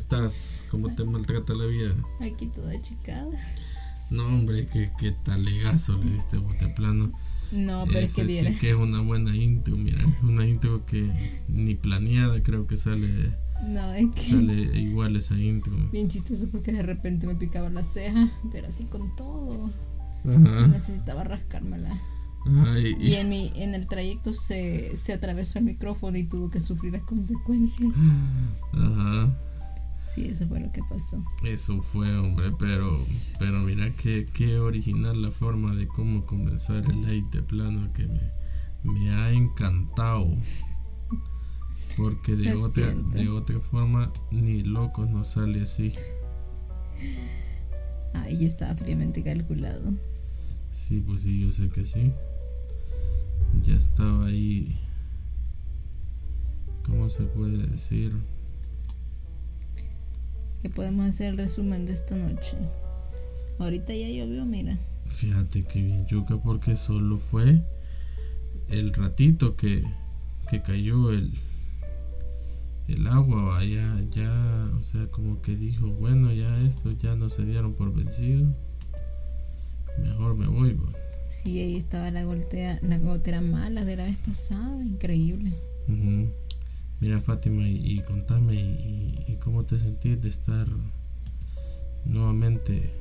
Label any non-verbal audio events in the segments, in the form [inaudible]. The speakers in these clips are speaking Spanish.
estás? ¿Cómo te maltrata la vida? Aquí toda chicada. No, hombre, qué, qué talegazo le diste bote plano. No, pero es que sí que es una buena intro, mira, una intro que ni planeada creo que sale. No, es que. Sale igual esa intro. Bien chistoso porque de repente me picaba la ceja, pero así con todo. Ajá. Necesitaba rascármela. Ay, y en, mi, en el trayecto se, se atravesó el micrófono y tuvo que sufrir las consecuencias. Ajá. Sí, eso fue lo que pasó. Eso fue, hombre, pero, pero mira qué, qué original la forma de cómo comenzar el de plano que me, me ha encantado. Porque de otra, de otra forma ni locos no sale así. Ahí estaba fríamente calculado. Sí, pues sí, yo sé que sí. Ya estaba ahí. ¿Cómo se puede decir? Que podemos hacer el resumen de esta noche. Ahorita ya llovió, mira. Fíjate que bien yuca porque solo fue el ratito que, que cayó el, el agua, vaya, ya, o sea, como que dijo, bueno, ya esto ya no se dieron por vencido, mejor me voy. Sí, ahí estaba la, goltea, la gotera mala de la vez pasada, increíble. Mira Fátima y, contame y, cómo te sentís de estar nuevamente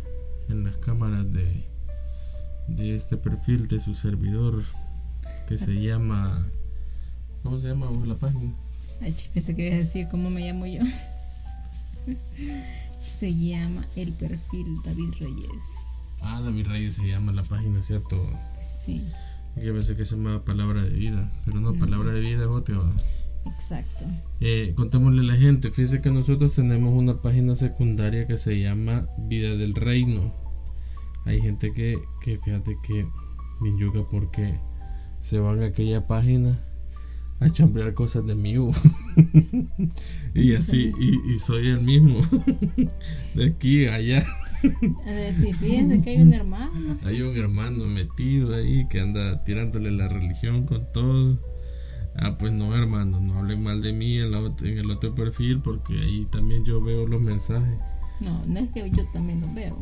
en las cámaras de, de este perfil de su servidor que se [laughs] llama ¿cómo se llama la página? Ay, pensé que ibas a decir cómo me llamo yo. [laughs] se llama el perfil David Reyes. Ah, David Reyes se llama la página, ¿cierto? Sí. Yo pensé que se llamaba Palabra de Vida, pero no, Palabra de Vida es otra. Exacto. Eh, contémosle a la gente, fíjese que nosotros tenemos una página secundaria que se llama Vida del Reino. Hay gente que, que fíjate que bien yuca porque se van a aquella página a chambrear cosas de mí [laughs] y así, y, soy el mismo. [laughs] de aquí a allá. Sí, fíjense que hay un hermano. Hay un hermano metido ahí que anda tirándole la religión con todo. Ah, pues no, hermano, no hablen mal de mí en, el otro perfil porque ahí también yo veo los mensajes. No, no es que yo también los veo.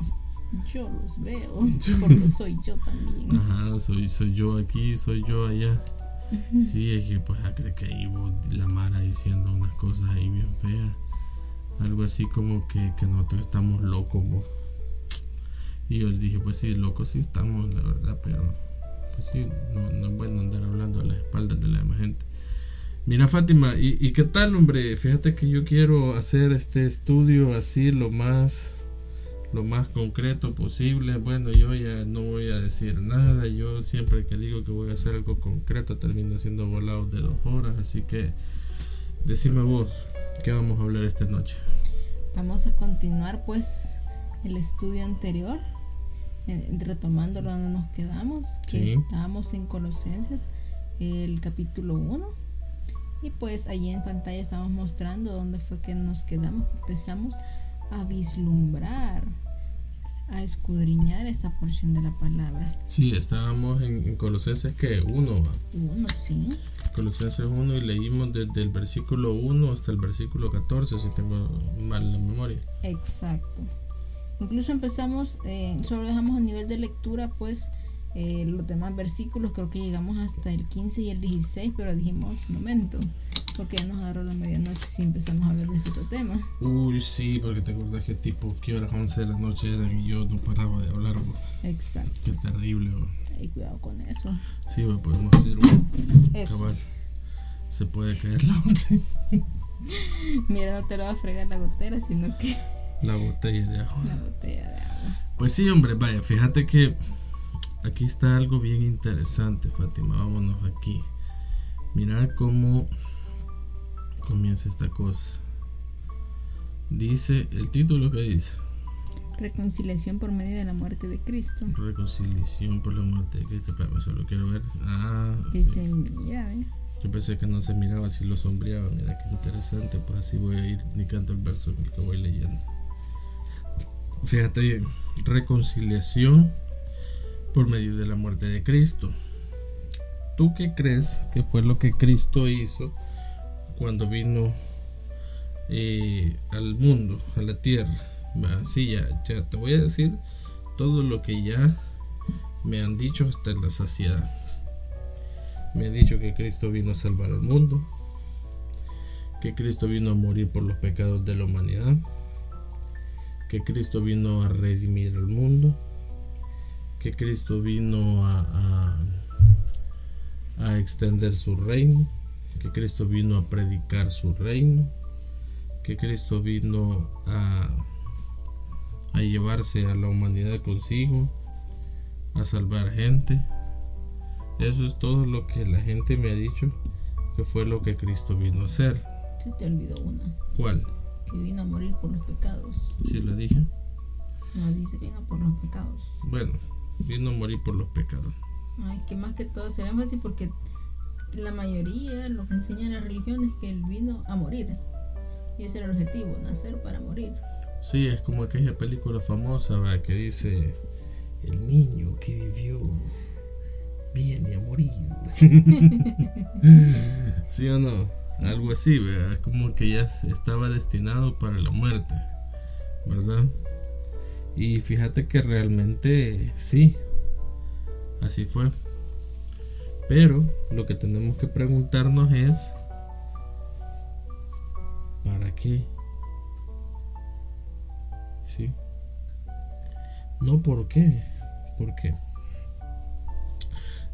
Yo los veo [laughs] porque soy yo también. Ajá, soy, soy yo aquí, soy yo allá. Sí, es que pues creo que ahí la Mara diciendo unas cosas ahí bien feas. Algo así como que, que nosotros estamos locos. Y yo le dije, pues sí, locos sí estamos, la verdad, pero pues sí, no, no es bueno andar hablando a las espaldas de la demás gente. Mira Fátima, ¿y, qué tal hombre? Fíjate que yo quiero hacer este estudio así lo más lo más concreto posible. Bueno, yo ya no voy a decir nada. Yo siempre que digo que voy a hacer algo concreto termino siendo volados de dos horas. Así que decime vos, ¿qué vamos a hablar esta noche? Vamos a continuar pues el estudio anterior, retomando donde nos quedamos, que estábamos en Colosenses, el capítulo 1 y pues allí en pantalla estamos mostrando dónde fue que nos quedamos, que empezamos a vislumbrar, a escudriñar esta porción de la palabra. Sí, estábamos en, Colosenses que 1. Uno, sí. Colosenses 1 y leímos desde el versículo 1 hasta el versículo 14, si tengo mal la memoria. Exacto. Incluso empezamos, eh, solo dejamos a nivel de lectura, pues eh, los demás versículos, creo que llegamos hasta el 15 y el 16, pero dijimos, momento, porque ya nos agarró la medianoche si empezamos a hablar de ese otro tema. Uy, sí, porque te acordás que tipo, que horas 11 de la noche eran y yo no paraba de hablar. Exacto. Qué terrible. Bro. cuidado con eso. Sí, podemos decir, eso. Cabal, se puede caer la botella. [laughs] Mira, no te lo va a fregar la gotera, sino que... La botella de agua. La botella de agua. Pues sí, hombre, vaya, fíjate que aquí está algo bien interesante, Fátima. Vámonos aquí. Mirar cómo comienza esta cosa. Dice el título que dice. Reconciliación por medio de la muerte de Cristo. Reconciliación por la muerte de Cristo. Pero solo quiero ver. Ah. Dice, mira, ¿eh? Yo pensé que no se miraba si lo sombreaba. Mira qué interesante. Pues así voy a ir indicando el verso en el que voy leyendo. Fíjate bien. Reconciliación por medio de la muerte de Cristo. ¿Tú qué crees que fue lo que Cristo hizo cuando vino eh, al mundo, a la tierra. Así ya, ya te voy a decir todo lo que ya me han dicho hasta en la saciedad. Me han dicho que Cristo vino a salvar al mundo, que Cristo vino a morir por los pecados de la humanidad, que Cristo vino a redimir al mundo, que Cristo vino a, a, extender su reino, que Cristo vino a predicar su reino, que Cristo vino a, a llevarse a la humanidad consigo, a salvar gente. Eso es todo lo que la gente me ha dicho que fue lo que Cristo vino a hacer. Se te olvidó una. ¿Cuál? Que vino a morir por los pecados. ¿Sí lo dije? No, dice vino por los pecados. Bueno, vino a morir por los pecados. Ay, que más que todo será así porque la mayoría lo que enseña la religión es que él vino a morir. Y ese era el objetivo, nacer para morir. Sí, es como aquella película famosa que dice el niño que vivió viene a morir. [laughs] ¿Sí o no? Algo así, ¿verdad? Como que ya estaba destinado para la muerte, ¿verdad? Y fíjate que realmente sí, así fue. Pero lo que tenemos que preguntarnos es, ¿para qué? ¿Sí? No, ¿por qué? ¿Por qué?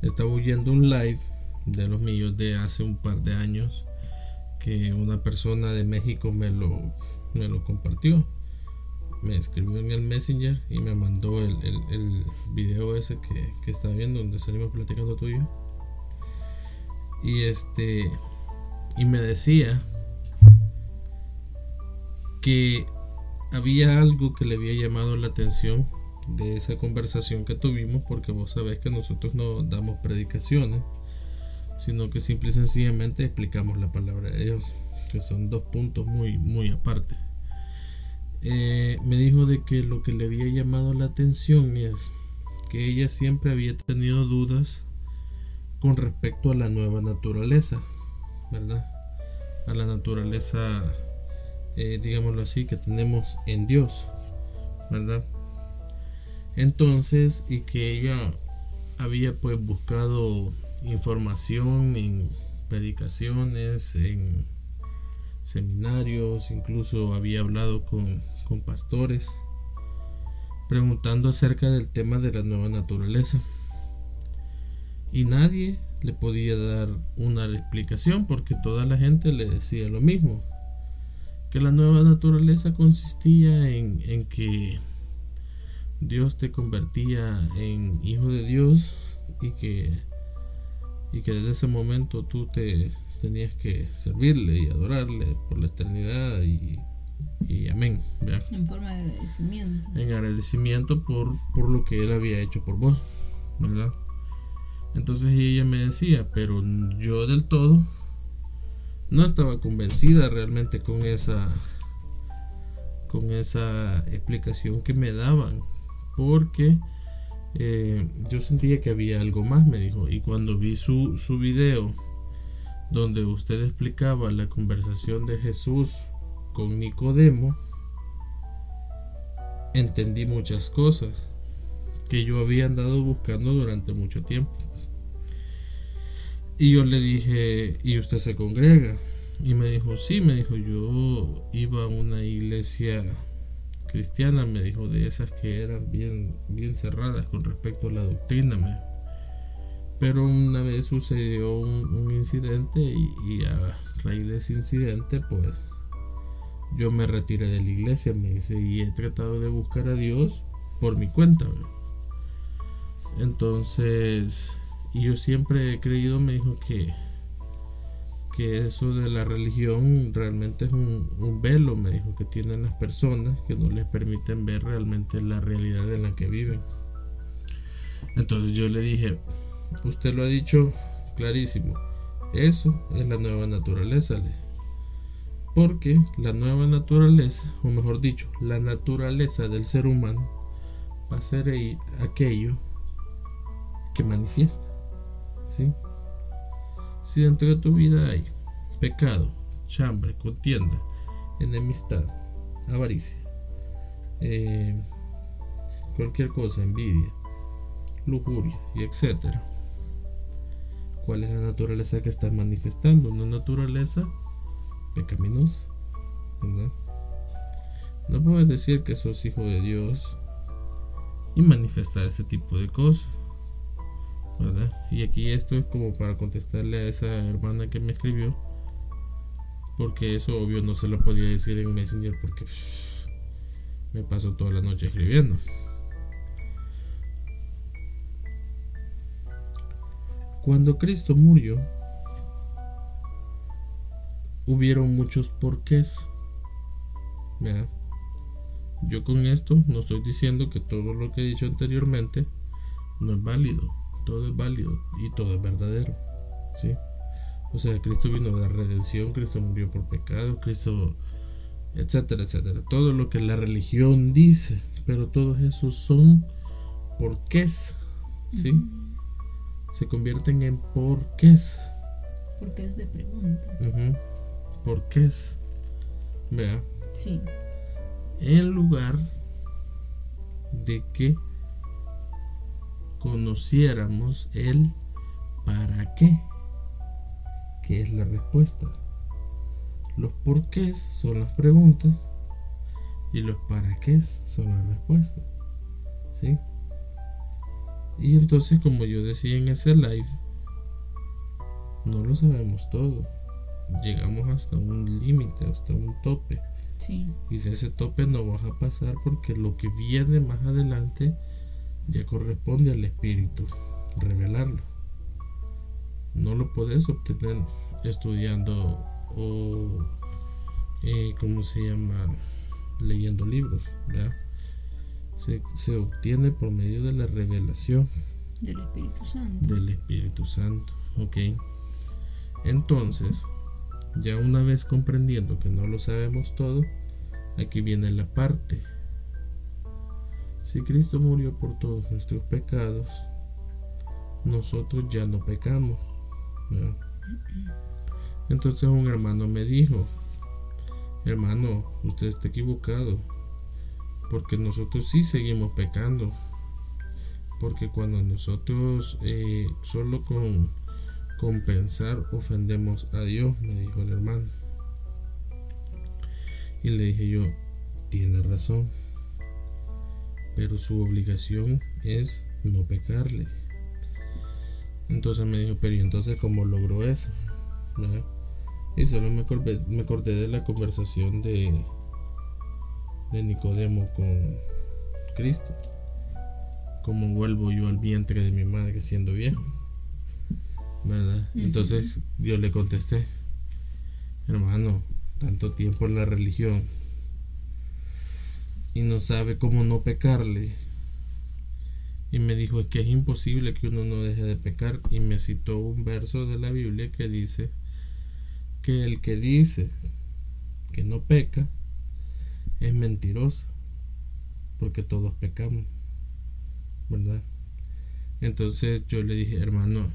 Estaba oyendo un live de los míos de hace un par de años que una persona de México me lo, me lo compartió. Me escribió en el Messenger y me mandó el, el, video ese que, que estaba viendo donde salimos platicando tú y yo. Y este. Y me decía que había algo que le había llamado la atención de esa conversación que tuvimos, porque vos sabés que nosotros no damos predicaciones, sino que simple y sencillamente explicamos la palabra de Dios, que son dos puntos muy, muy aparte. Eh, me dijo de que lo que le había llamado la atención es que ella siempre había tenido dudas con respecto a la nueva naturaleza, ¿verdad? A la naturaleza, eh, digámoslo así, que tenemos en Dios, ¿verdad? Entonces, y que ella había pues buscado información en predicaciones, en seminarios, incluso había hablado con, con pastores, preguntando acerca del tema de la nueva naturaleza. Y nadie le podía dar una explicación porque toda la gente le decía lo mismo, que la nueva naturaleza consistía en, en que Dios te convertía en hijo de Dios y que, y que desde ese momento tú te tenías que servirle y adorarle por la eternidad y, amén. En forma de agradecimiento. En agradecimiento por, por lo que Él había hecho por vos, ¿verdad? Entonces ella me decía, pero yo del todo no estaba convencida realmente con esa con esa explicación que me daban porque eh, yo sentía que había algo más, me dijo. Y cuando vi su, su video donde usted explicaba la conversación de Jesús con Nicodemo, entendí muchas cosas que yo había andado buscando durante mucho tiempo. Y yo le dije, ¿y usted se congrega? Y me dijo, sí, me dijo, yo iba a una iglesia cristiana, me dijo, de esas que eran bien, bien cerradas con respecto a la doctrina. Pero una vez sucedió un, incidente y, a raíz de ese incidente, pues yo me retiré de la iglesia, me dice, y he tratado de buscar a Dios por mi cuenta. Entonces, y yo siempre he creído, me dijo que que eso de la religión realmente es un, velo, me dijo, que tienen las personas que no les permiten ver realmente la realidad en la que viven. Entonces yo le dije, usted lo ha dicho clarísimo, eso es la nueva naturaleza. Porque la nueva naturaleza, o mejor dicho, la naturaleza del ser humano va a ser aquello que manifiesta. ¿sí? Si dentro de tu vida hay pecado, chambre, contienda, enemistad, avaricia, eh, cualquier cosa, envidia, lujuria y etcétera. ¿Cuál es la naturaleza que está manifestando? Una naturaleza pecaminosa. No puedes decir que sos hijo de Dios y manifestar ese tipo de cosas. ¿Verdad? Y aquí esto es como para contestarle a esa hermana que me escribió. Porque eso obvio no se lo podía decir en Messenger porque me paso toda la noche escribiendo. Cuando Cristo murió, hubieron muchos porqués. ¿verdad? Yo con esto no estoy diciendo que todo lo que he dicho anteriormente no es válido. Todo es válido y todo es verdadero. ¿sí? O sea, Cristo vino a dar redención, Cristo murió por pecado, Cristo, etcétera, etcétera. Todo lo que la religión dice, pero todos esos son porqués. ¿sí? Se convierten en porqués. Porqués de pregunta. Porqués. Vea. Sí en lugar de que conociéramos el para qué, que es la respuesta. Los porqués son las preguntas y los para qué son las respuestas. ¿Sí? Y entonces, como yo decía en ese live, no lo sabemos todo. Llegamos hasta un límite, hasta un tope. Y de ese tope no vas a pasar porque lo que viene más adelante ya corresponde al espíritu, revelarlo. No lo puedes obtener estudiando o, eh, ¿cómo se llama? Leyendo libros. Se, se obtiene por medio de la revelación. Del Espíritu Santo. Del Espíritu Santo, ok. Entonces, ya una vez comprendiendo que no lo sabemos todo, aquí viene la parte. Si Cristo murió por todos nuestros pecados, nosotros ya no pecamos. Entonces un hermano me dijo, hermano, usted está equivocado, porque nosotros sí seguimos pecando. Porque cuando nosotros eh, solo con compensar ofendemos a Dios, me dijo el hermano. Y le dije yo, tiene razón, pero su obligación es no pecarle. Entonces me dijo, pero ¿y entonces cómo logró eso? Y solo me acordé, me acordé de la conversación de, de Nicodemo con Cristo. ¿Cómo vuelvo yo al vientre de mi madre siendo viejo? ¿verdad? Entonces yo le contesté, hermano, tanto tiempo en la religión y no sabe cómo no pecarle. Y me dijo, que es imposible que uno no deje de pecar. Y me citó un verso de la Biblia que dice que el que dice que no peca es mentiroso, porque todos pecamos, ¿verdad? Entonces yo le dije, hermano,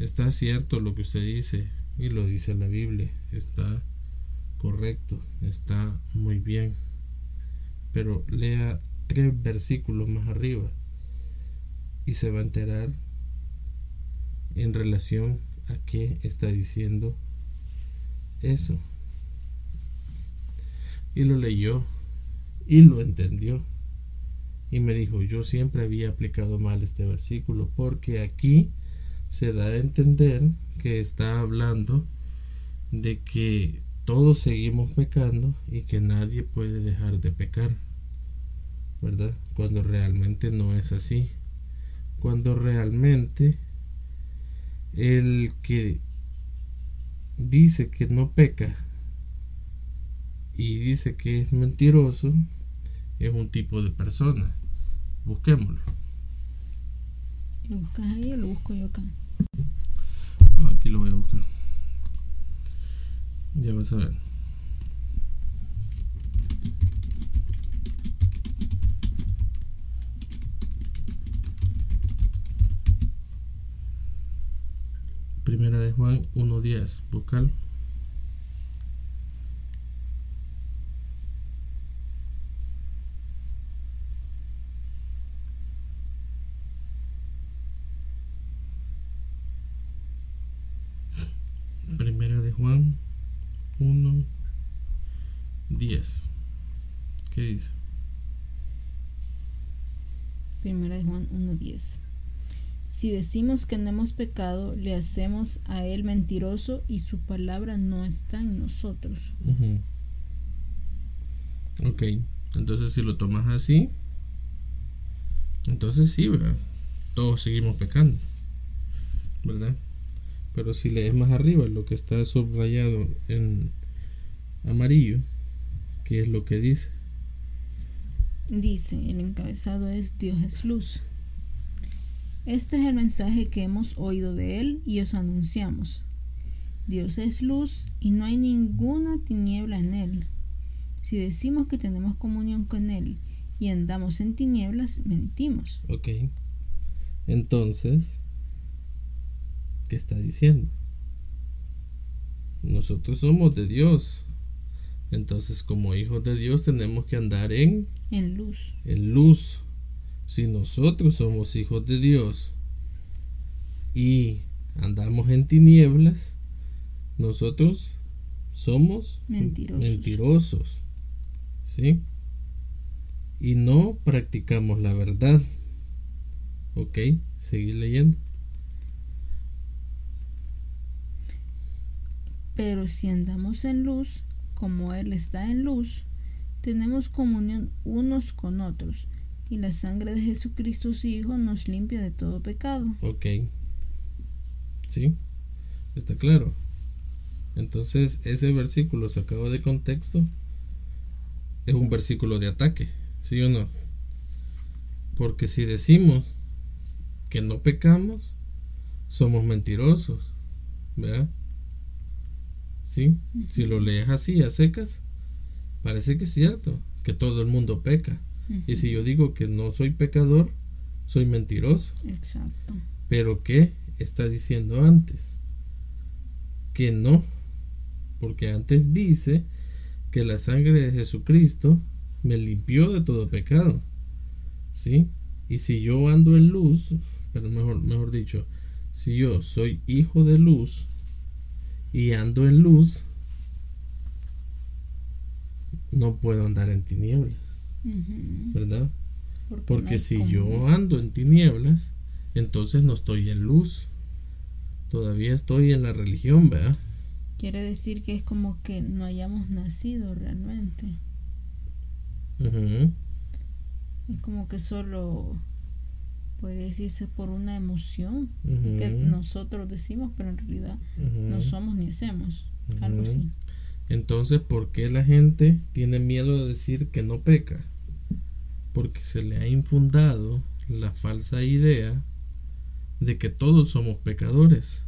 Está cierto lo que usted dice y lo dice la Biblia. Está correcto, está muy bien. Pero lea tres versículos más arriba y se va a enterar en relación a qué está diciendo eso. Y lo leyó y lo entendió. Y me dijo, yo siempre había aplicado mal este versículo porque aquí se da a entender que está hablando de que todos seguimos pecando y que nadie puede dejar de pecar, ¿verdad? Cuando realmente no es así. Cuando realmente el que dice que no peca y dice que es mentiroso es un tipo de persona. Busquémoslo. ¿Lo buscas ahí o lo busco yo acá? aquí lo voy a buscar. Ya vas a ver. Primera de Juan 1.10, vocal. 1.10. ¿Qué dice? Primera de Juan 1.10. Si decimos que no hemos pecado, le hacemos a él mentiroso y su palabra no está en nosotros. Ok, entonces si lo tomas así, entonces sí, ¿verdad? todos seguimos pecando, ¿verdad? Pero si lees más arriba lo que está subrayado en amarillo, ¿qué es lo que dice? Dice, el encabezado es Dios es luz. Este es el mensaje que hemos oído de Él y os anunciamos. Dios es luz y no hay ninguna tiniebla en Él. Si decimos que tenemos comunión con Él y andamos en tinieblas, mentimos. Ok. Entonces, ¿qué está diciendo? Nosotros somos de Dios. Entonces, como hijos de Dios, tenemos que andar en, en luz. En luz. Si nosotros somos hijos de Dios y andamos en tinieblas, nosotros somos mentirosos. mentirosos. ¿Sí? Y no practicamos la verdad. ¿Ok? Seguir leyendo. Pero si andamos en luz, como Él está en luz, tenemos comunión unos con otros, y la sangre de Jesucristo su Hijo nos limpia de todo pecado. Ok. ¿Sí? ¿Está claro? Entonces, ese versículo sacado de contexto es un versículo de ataque, ¿sí o no? Porque si decimos que no pecamos, somos mentirosos, ¿verdad? ¿Sí? Si lo lees así a secas, parece que es cierto, que todo el mundo peca. Y si yo digo que no soy pecador, soy mentiroso. Exacto. Pero ¿qué está diciendo antes? Que no. Porque antes dice que la sangre de Jesucristo me limpió de todo pecado. ¿Sí? Y si yo ando en luz, pero mejor, mejor dicho, si yo soy hijo de luz, y ando en luz, no puedo andar en tinieblas. ¿Verdad? Porque, si yo ando en tinieblas, entonces no estoy en luz. Todavía estoy en la religión, ¿verdad? Quiere decir que es como que no hayamos nacido realmente. Es como que solo podría decirse por una emoción que nosotros decimos, pero en realidad no somos ni hacemos. Algo así. Entonces, ¿por qué la gente tiene miedo de decir que no peca? Porque se le ha infundado la falsa idea de que todos somos pecadores,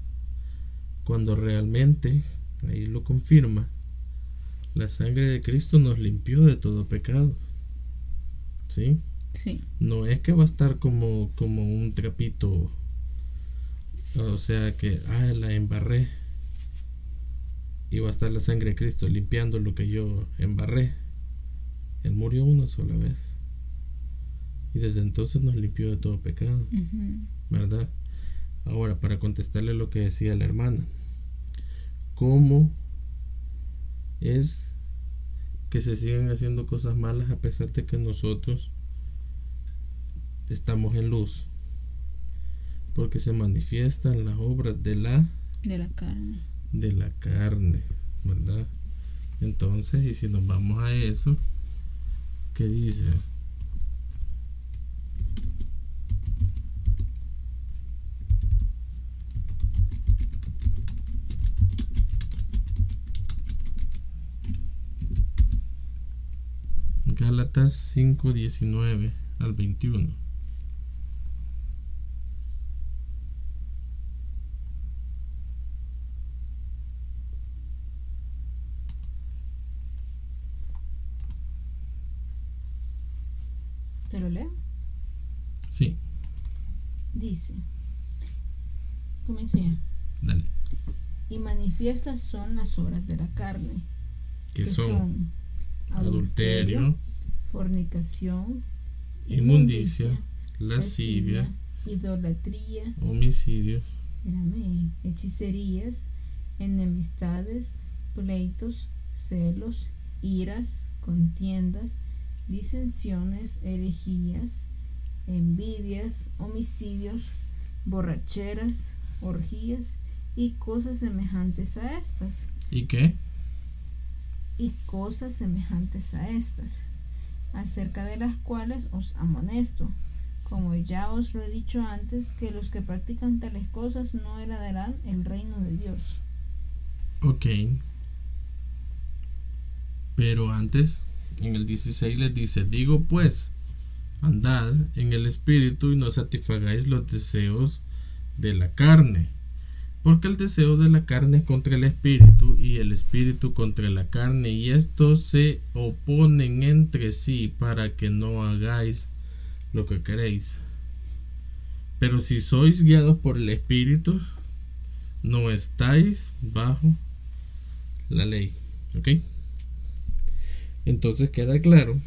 cuando realmente, ahí lo confirma, la sangre de Cristo nos limpió de todo pecado. ¿Sí? No es que va a estar como, como un trapito. O sea que, ah, la embarré. Y va a estar la sangre de Cristo limpiando lo que yo embarré. Él murió una sola vez. Y desde entonces nos limpió de todo pecado. ¿Verdad? Ahora, para contestarle lo que decía la hermana. ¿Cómo es que se siguen haciendo cosas malas a pesar de que nosotros estamos en luz porque se manifiestan las obras de la de la carne. de la carne verdad entonces y si nos vamos a eso qué dice Gálatas 5, 19 al 21. ¿Te lo leo? Sí. Dice, comienzo ya. Dale. Y manifiestas son las obras de la carne, que, son, adulterio, fornicación, inmundicia, lascivia, idolatría, homicidios, hechicerías, enemistades, pleitos, celos, iras, contiendas, disensiones, herejías, envidias, homicidios, borracheras, orgías y cosas semejantes a estas. ¿Y qué? Y cosas semejantes a estas, acerca de las cuales os amonesto, como ya os lo he dicho antes, que los que practican tales cosas no heredarán el reino de Dios. Ok. Pero antes, en el 16 les dice, digo pues, andad en el espíritu y no satisfagáis los deseos de la carne. Porque el deseo de la carne es contra el espíritu y el espíritu contra la carne y estos se oponen entre sí para que no hagáis lo que queréis. Pero si sois guiados por el espíritu, no estáis bajo la ley. ¿Ok? Entonces queda claro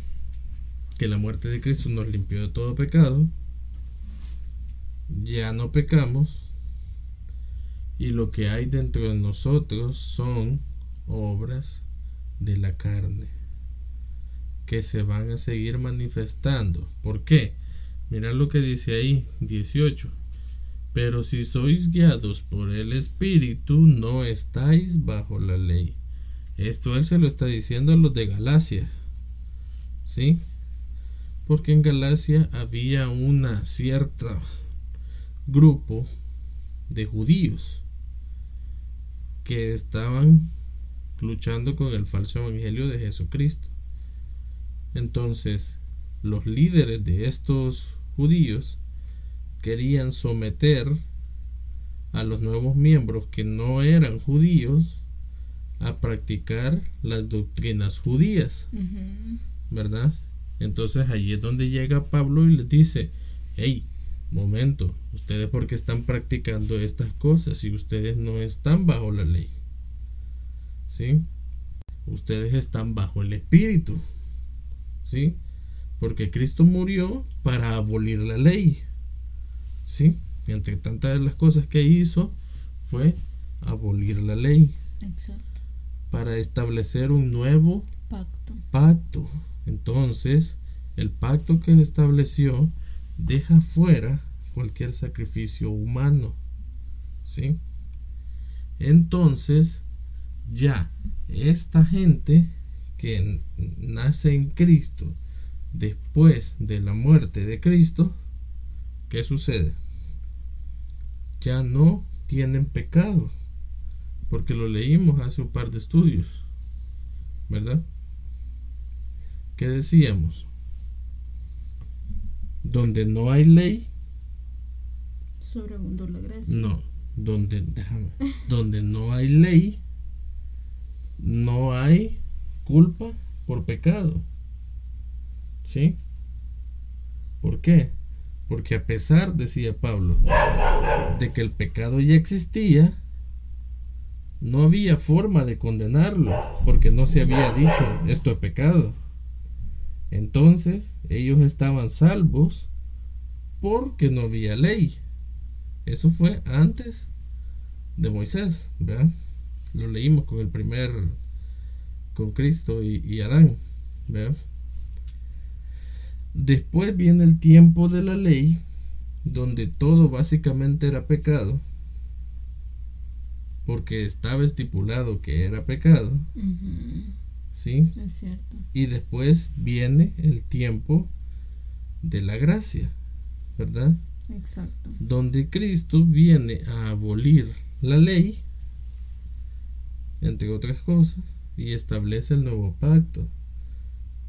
que la muerte de Cristo nos limpió de todo pecado. Ya no pecamos. Y lo que hay dentro de nosotros son obras de la carne que se van a seguir manifestando. ¿Por qué? Mira lo que dice ahí, 18. Pero si sois guiados por el Espíritu, no estáis bajo la ley. Esto él se lo está diciendo a los de Galacia. ¿Sí? Porque en Galacia había una cierta grupo de judíos que estaban luchando con el falso evangelio de Jesucristo. Entonces, los líderes de estos judíos querían someter a los nuevos miembros que no eran judíos a practicar las doctrinas judías, ¿verdad? Entonces allí es donde llega Pablo y les dice, hey, momento, ustedes porque están practicando estas cosas y ustedes no están bajo la ley, ¿sí? Ustedes están bajo el Espíritu, ¿sí? Porque Cristo murió para abolir la ley, ¿sí? Y entre tantas de las cosas que hizo fue abolir la ley. Exacto para establecer un nuevo pacto. Entonces, el pacto que estableció deja fuera cualquier sacrificio humano. ¿Sí? Entonces, ya esta gente que nace en Cristo después de la muerte de Cristo, ¿qué sucede? Ya no tienen pecado porque lo leímos hace un par de estudios, ¿verdad? ¿Qué decíamos? Donde no hay ley. Sobreabundó la gracia. No, donde, déjame, donde no hay ley, no hay culpa por pecado. ¿Sí? ¿Por qué? Porque a pesar, decía Pablo, de que el pecado ya existía, no había forma de condenarlo, porque no se había dicho esto es pecado. Entonces ellos estaban salvos porque no había ley. Eso fue antes de Moisés. Lo leímos con el primer, con Cristo y, Adán. Después viene el tiempo de la ley, donde todo básicamente era pecado porque estaba estipulado que era pecado. ¿Sí? Es cierto. Y después viene el tiempo de la gracia, ¿verdad? Exacto. Donde Cristo viene a abolir la ley, entre otras cosas, y establece el nuevo pacto.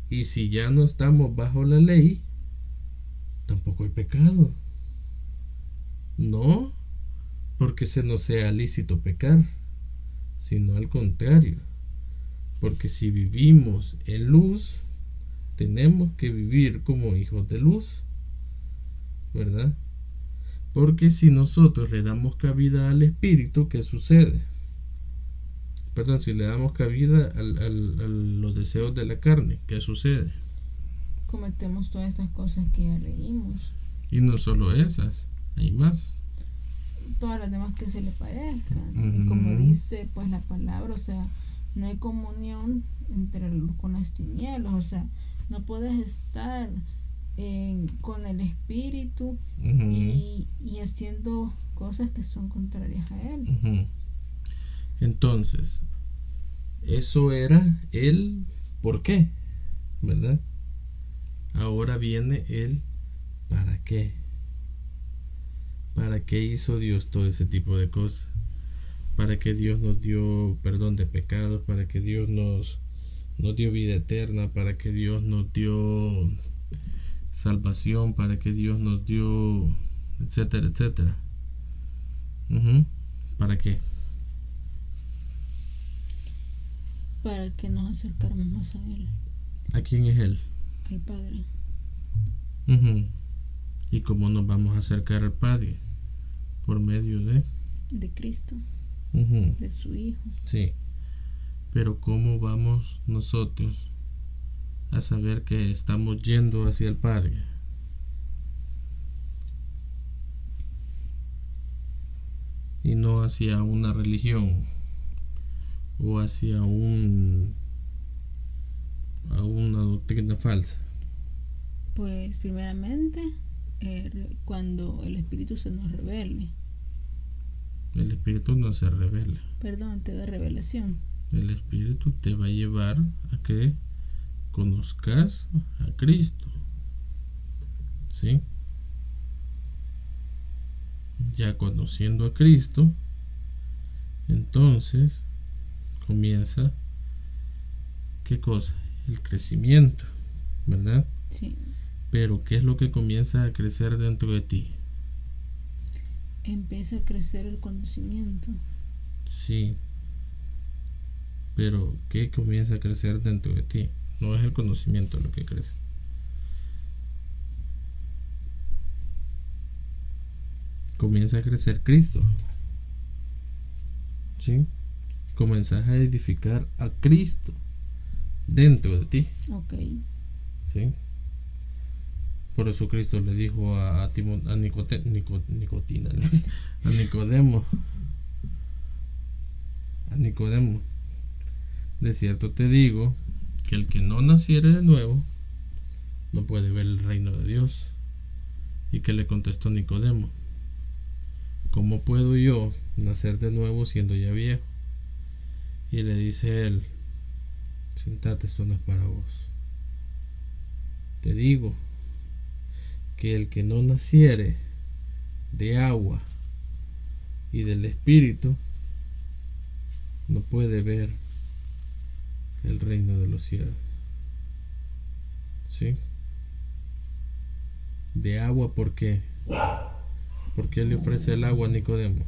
Y si ya no estamos bajo la ley, tampoco hay pecado. No, porque se nos sea lícito pecar, sino al contrario, porque si vivimos en luz, tenemos que vivir como hijos de luz, ¿verdad? Porque si nosotros le damos cabida al espíritu, ¿qué sucede? Perdón, si le damos cabida a los deseos de la carne, ¿qué sucede? Cometemos todas esas cosas que ya leímos. Y no solo esas, hay más todas las demás que se le parezcan. Y como dice pues la palabra, o sea, no hay comunión entre con las tinieblas, o sea, no puedes estar con el espíritu y, haciendo cosas que son contrarias a él. Entonces, eso era el por qué, ¿verdad? Ahora viene el para qué. ¿Para qué hizo Dios todo ese tipo de cosas? Para que Dios nos dio perdón de pecados, para que Dios nos, nos dio vida eterna, para que Dios nos dio salvación, para que Dios nos dio, etcétera, etcétera. ¿Para qué? Para que nos acercáramos más a Él. ¿A quién es Él? Al Padre. ¿Y cómo nos vamos a acercar al Padre? Por medio de... De Cristo. De su Hijo. Sí. Pero ¿cómo vamos nosotros a saber que estamos yendo hacia el Padre. Y no hacia una religión o hacia un a una doctrina falsa. Pues primeramente eh, cuando el espíritu se nos revele. El espíritu no se revela. Perdón, te da revelación. El espíritu te va a llevar a que conozcas a Cristo. ¿Sí? Ya conociendo a Cristo, entonces comienza, ¿qué cosa? El crecimiento, ¿verdad? Sí. Pero ¿qué es lo que comienza a crecer dentro de ti? Empieza a crecer el conocimiento. Sí. Pero ¿qué comienza a crecer dentro de ti? No es el conocimiento lo que crece. Comienza a crecer Cristo. ¿Sí? Comenzás a edificar a Cristo dentro de ti. Ok. ¿Sí? Por eso Cristo le dijo a, a, a Nicotina, a Nicodemo, a Nicodemo, de cierto te digo que el que no naciere de nuevo no puede ver el reino de Dios. Y que le contestó Nicodemo, ¿cómo puedo yo nacer de nuevo siendo ya viejo? Y le dice él, sentate, esto no es para vos. Te digo que el que no naciere de agua y del espíritu no puede ver el reino de los cielos. ¿Sí? De agua, ¿por qué? ¿Por qué le ofrece el agua a Nicodemo?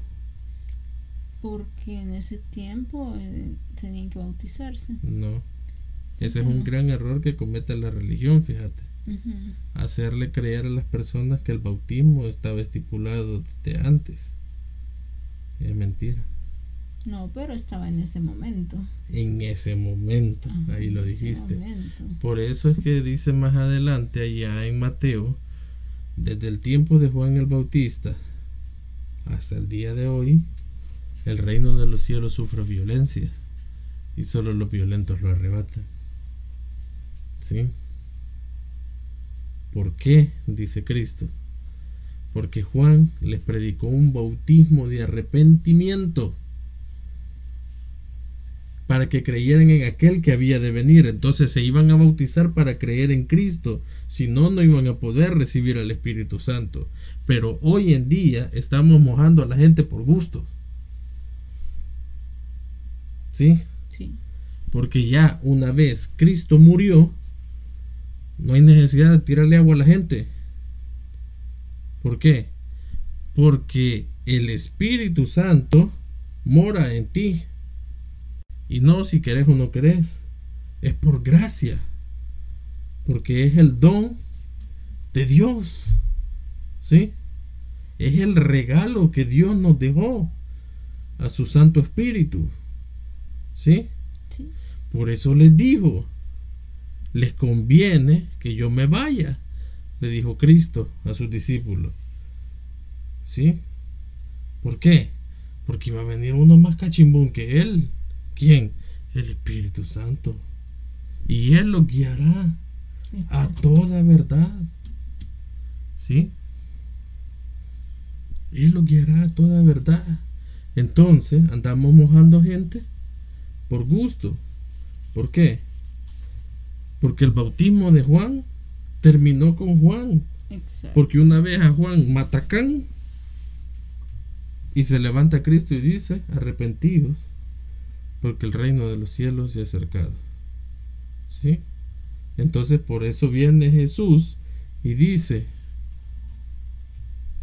Porque en ese tiempo eh, tenían que bautizarse. No. Ese es un gran error que comete la religión, fíjate. Hacerle creer a las personas que el bautismo estaba estipulado desde antes. Es mentira. No, pero estaba en ese momento. En ese momento, ahí lo dijiste. Por eso es que dice más adelante allá en Mateo, desde el tiempo de Juan el Bautista hasta el día de hoy, el reino de los cielos sufre violencia y solo los violentos lo arrebatan. ¿Sí? ¿Por qué? dice Cristo. Porque Juan les predicó un bautismo de arrepentimiento para que creyeran en aquel que había de venir. Entonces se iban a bautizar para creer en Cristo, si no, no iban a poder recibir al Espíritu Santo. Pero hoy en día estamos mojando a la gente por gusto. ¿Sí? Sí. Porque ya una vez Cristo murió, no hay necesidad de tirarle agua a la gente. ¿Por qué? Porque el Espíritu Santo mora en ti. Y no si querés o no querés. Es por gracia. Porque es el don de Dios. ¿Sí? Es el regalo que Dios nos dejó a su Santo Espíritu. ¿Sí? sí. Por eso les dijo, les conviene que yo me vaya, le dijo Cristo a sus discípulos. ¿Sí? ¿Por qué? Porque iba a venir uno más cachimbón que él. ¿Quién? El Espíritu Santo. Y Él lo guiará a toda verdad. ¿Sí? Él lo guiará a toda verdad. Entonces, andamos mojando gente por gusto. ¿Por qué? Porque el bautismo de Juan terminó con Juan. Porque una vez a Juan matacan y se levanta Cristo y dice, arrepentidos, porque el reino de los cielos se ha acercado. ¿Sí? Entonces por eso viene Jesús y dice,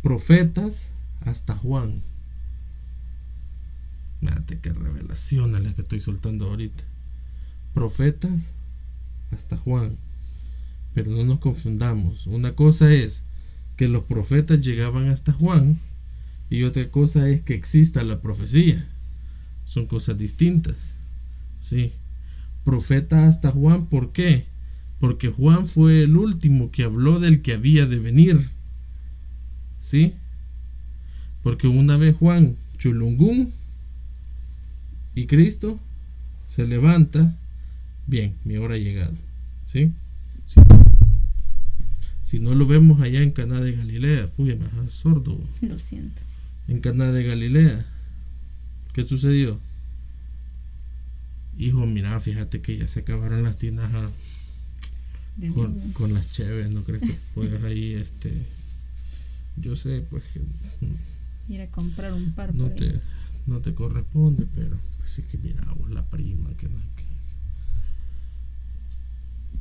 profetas hasta Juan. Mate, qué revelación a la que estoy soltando ahorita. Profetas hasta Juan. Pero no nos confundamos. Una cosa es que los profetas llegaban hasta Juan y otra cosa es que exista la profecía. Son cosas distintas. Sí. Profeta hasta Juan, ¿por qué? Porque Juan fue el último que habló del que había de venir. ¿Sí? Porque una vez Juan Chulungún y Cristo se levanta, bien, mi hora ha llegado. ¿Sí? Si no lo vemos allá en Caná de Galilea, uy, me sordo. [laughs] Lo siento. En Caná de Galilea, ¿qué sucedió? Hijo, mira, fíjate que ya se acabaron las tinajas con, las chéves, ¿no crees que [laughs] puedes ahí, este, yo sé, pues que... Ir a comprar un par. No, te, no te corresponde, pero pues sí que mira, vos la prima, que, que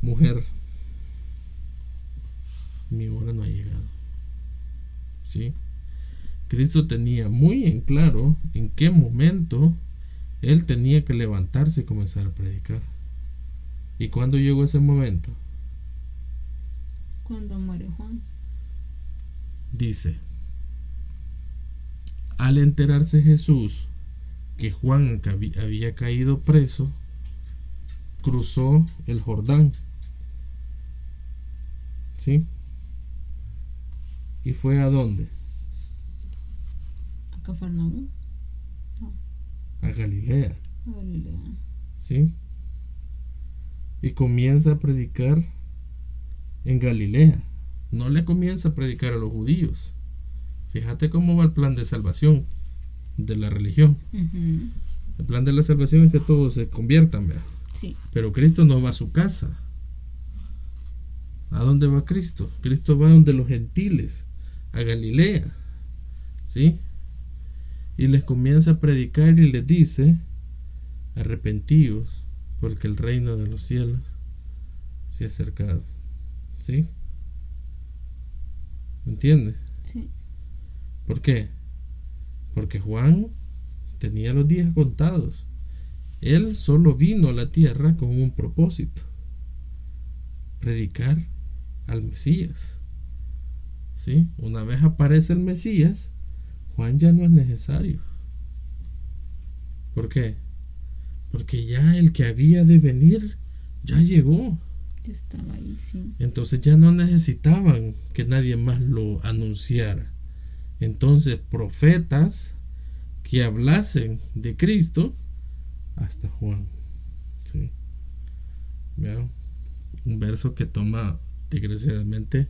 mujer, mi hora no ha llegado. ¿Sí? Cristo tenía muy en claro en qué momento él tenía que levantarse y comenzar a predicar. ¿Y cuándo llegó ese momento? Cuando muere Juan. Dice, al enterarse Jesús que Juan había caído preso, cruzó el Jordán. ¿Sí? ¿Y fue a dónde? A Cafarnaúm. A Galilea. A Galilea. ¿Sí? Y comienza a predicar en Galilea. No le comienza a predicar a los judíos. Fíjate cómo va el plan de salvación de la religión. El plan de la salvación es que todos se conviertan, ¿verdad? Sí. Pero Cristo no va a su casa. ¿A dónde va Cristo? Cristo va donde los gentiles a Galilea. ¿Sí? Y les comienza a predicar y les dice, arrepentidos, porque el reino de los cielos se ha acercado. ¿Sí? ¿Me entiende? Sí. ¿Por qué? Porque Juan tenía los días contados. Él solo vino a la tierra con un propósito. Predicar al Mesías. ¿Sí? Una vez aparece el Mesías, Juan ya no es necesario. ¿Por qué? Porque ya el que había de venir ya llegó. Estaba ahí, sí. Entonces ya no necesitaban que nadie más lo anunciara. Entonces profetas que hablasen de Cristo hasta Juan. ¿Sí? Un verso que toma desgraciadamente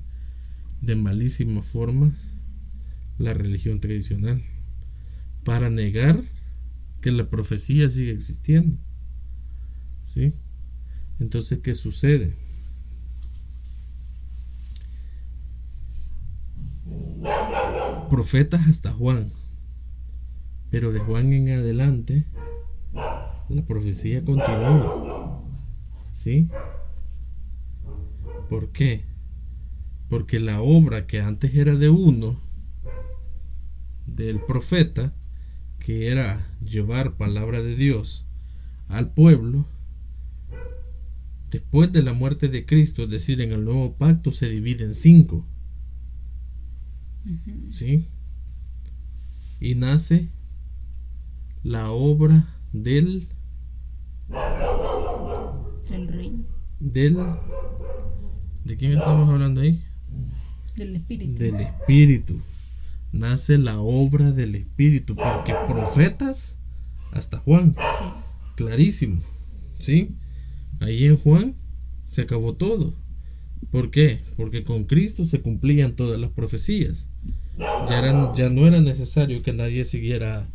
de malísima forma la religión tradicional para negar que la profecía sigue existiendo. ¿Sí? Entonces, ¿qué sucede? Profetas hasta Juan, pero de Juan en adelante la profecía continúa. ¿Sí? ¿Por qué? Porque la obra que antes era de uno, del profeta, que era llevar palabra de Dios al pueblo, después de la muerte de Cristo, es decir, en el nuevo pacto, se divide en cinco. ¿Sí? Y nace la obra del del reino del ¿de quién estamos hablando ahí? del espíritu del espíritu nace la obra del espíritu porque profetas hasta Juan clarísimo ¿Sí? Ahí en Juan se acabó todo. ¿Por qué? Porque con Cristo se cumplían todas las profecías. Ya, eran, ya no era necesario que nadie siguiera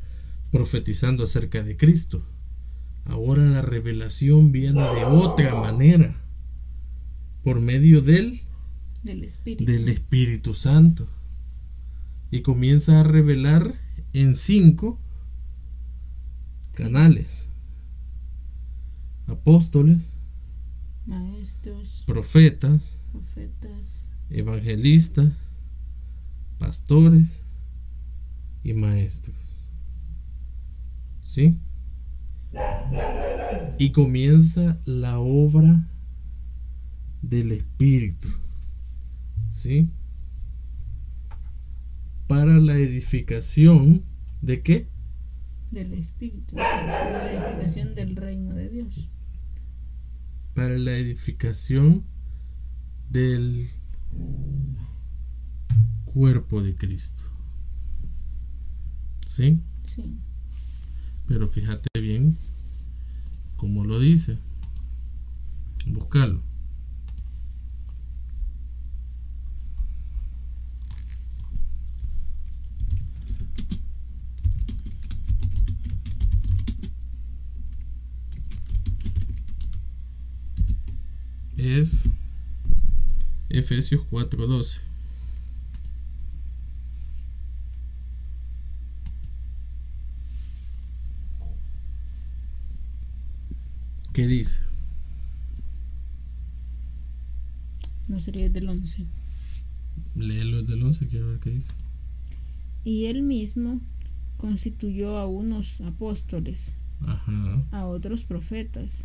profetizando acerca de Cristo. Ahora la revelación viene de otra manera, por medio del, del, Espíritu. del Espíritu Santo. Y comienza a revelar en cinco canales. Apóstoles, maestros, profetas, profetas, evangelistas, pastores y maestros. ¿Sí? Y comienza la obra del Espíritu. ¿Sí? Para la edificación de qué? Del Espíritu, para la edificación del reino de Dios. Para la edificación del cuerpo de Cristo. ¿Sí? Sí. Pero fíjate bien cómo lo dice. Búscalo. Es Efesios 4:12. ¿Qué dice? No sería del 11. Léelo del 11, quiero ver qué dice. Y él mismo constituyó a unos apóstoles, Ajá. a otros profetas,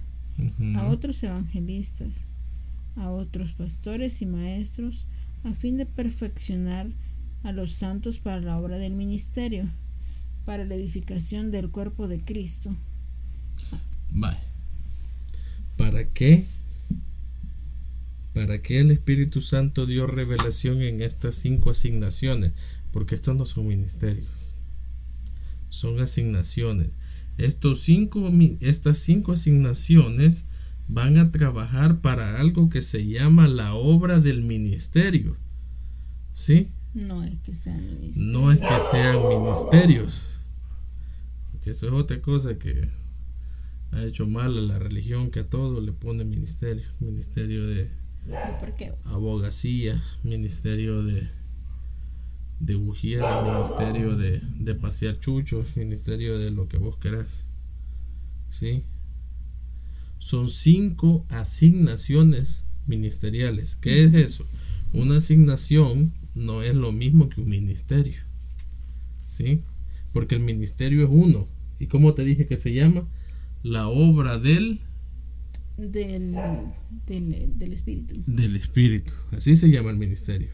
a otros evangelistas, a otros pastores y maestros, a fin de perfeccionar a los santos para la obra del ministerio, para la edificación del cuerpo de Cristo. Vale. ¿Para qué? ¿Para qué el Espíritu Santo dio revelación en estas cinco asignaciones? Porque estos no son ministerios. Son asignaciones. Estos cinco, estas cinco asignaciones van a trabajar para algo que se llama la obra del ministerio. ¿Sí? No es que sean ministerios. No es que sean ministerios. Porque eso es otra cosa que ha hecho mal a la religión, que a todo le pone ministerio. Ministerio de ¿Por qué? abogacía, ministerio de, de bujía, ministerio de, de pasear chuchos, ministerio de lo que vos querás. ¿Sí? Son cinco asignaciones ministeriales. ¿Qué es eso? Una asignación no es lo mismo que un ministerio. ¿Sí? Porque el ministerio es uno. ¿Y cómo te dije que se llama? La obra del Del, del, del Espíritu. del Espíritu. Así se llama el ministerio.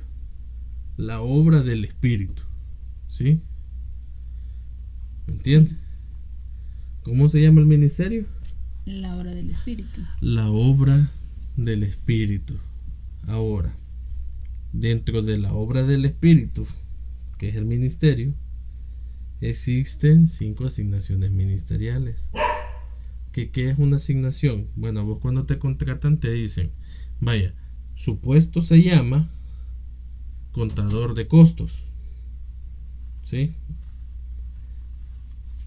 La obra del Espíritu. ¿Sí? ¿Me entiendes? ¿Cómo se llama el ministerio? La obra del Espíritu. La obra del Espíritu. Ahora, dentro de la obra del Espíritu, que es el ministerio, existen cinco asignaciones ministeriales. ¿Qué, qué es una asignación? Bueno, vos cuando te contratan te dicen, vaya, su puesto se llama contador de costos. ¿Sí?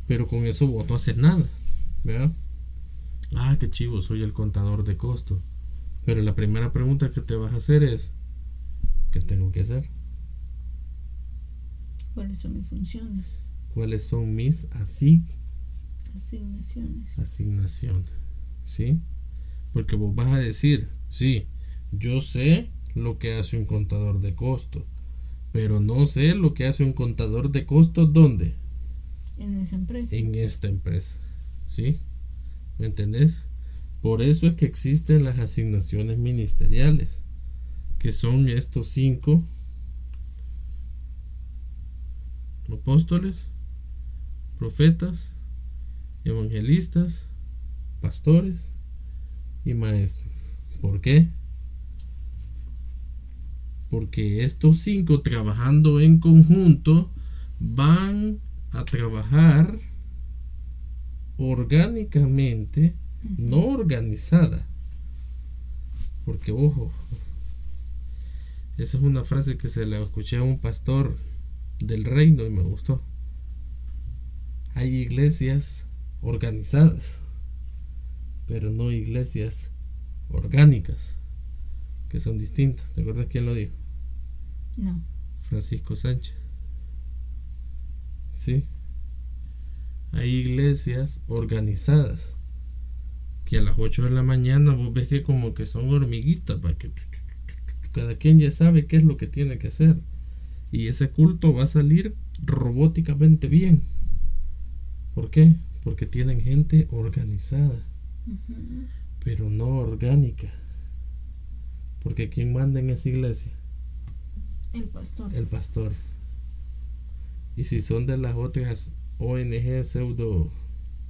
Pero con eso vos no haces nada. ¿Verdad? Ah, qué chivo, soy el contador de costos. Pero la primera pregunta que te vas a hacer es, ¿qué tengo que hacer? ¿Cuáles son mis funciones? ¿Cuáles son mis así Asignaciones. asignaciones? ¿Sí? Porque vos vas a decir, sí, yo sé lo que hace un contador de costos, pero no sé lo que hace un contador de costos ¿dónde? En esa empresa. En esta empresa. ¿Sí? ¿Me entendés? Por eso es que existen las asignaciones ministeriales, que son estos cinco apóstoles, profetas, evangelistas, pastores y maestros. ¿Por qué? Porque estos cinco trabajando en conjunto van a trabajar orgánicamente no organizada. Porque, ojo, esa es una frase que se la escuché a un pastor del reino y me gustó. Hay iglesias organizadas, pero no iglesias orgánicas, que son distintas. ¿Te acuerdas quién lo dijo? No. Francisco Sánchez. ¿Sí? Hay iglesias organizadas que a las 8 de la mañana vos ves que como que son hormiguitas para que cada quien ya sabe qué es lo que tiene que hacer y ese culto va a salir robóticamente bien. ¿Por qué? Porque tienen gente organizada, pero no orgánica. Porque ¿quién manda en esa iglesia? El pastor. El pastor. Y si son de las otras ONG pseudo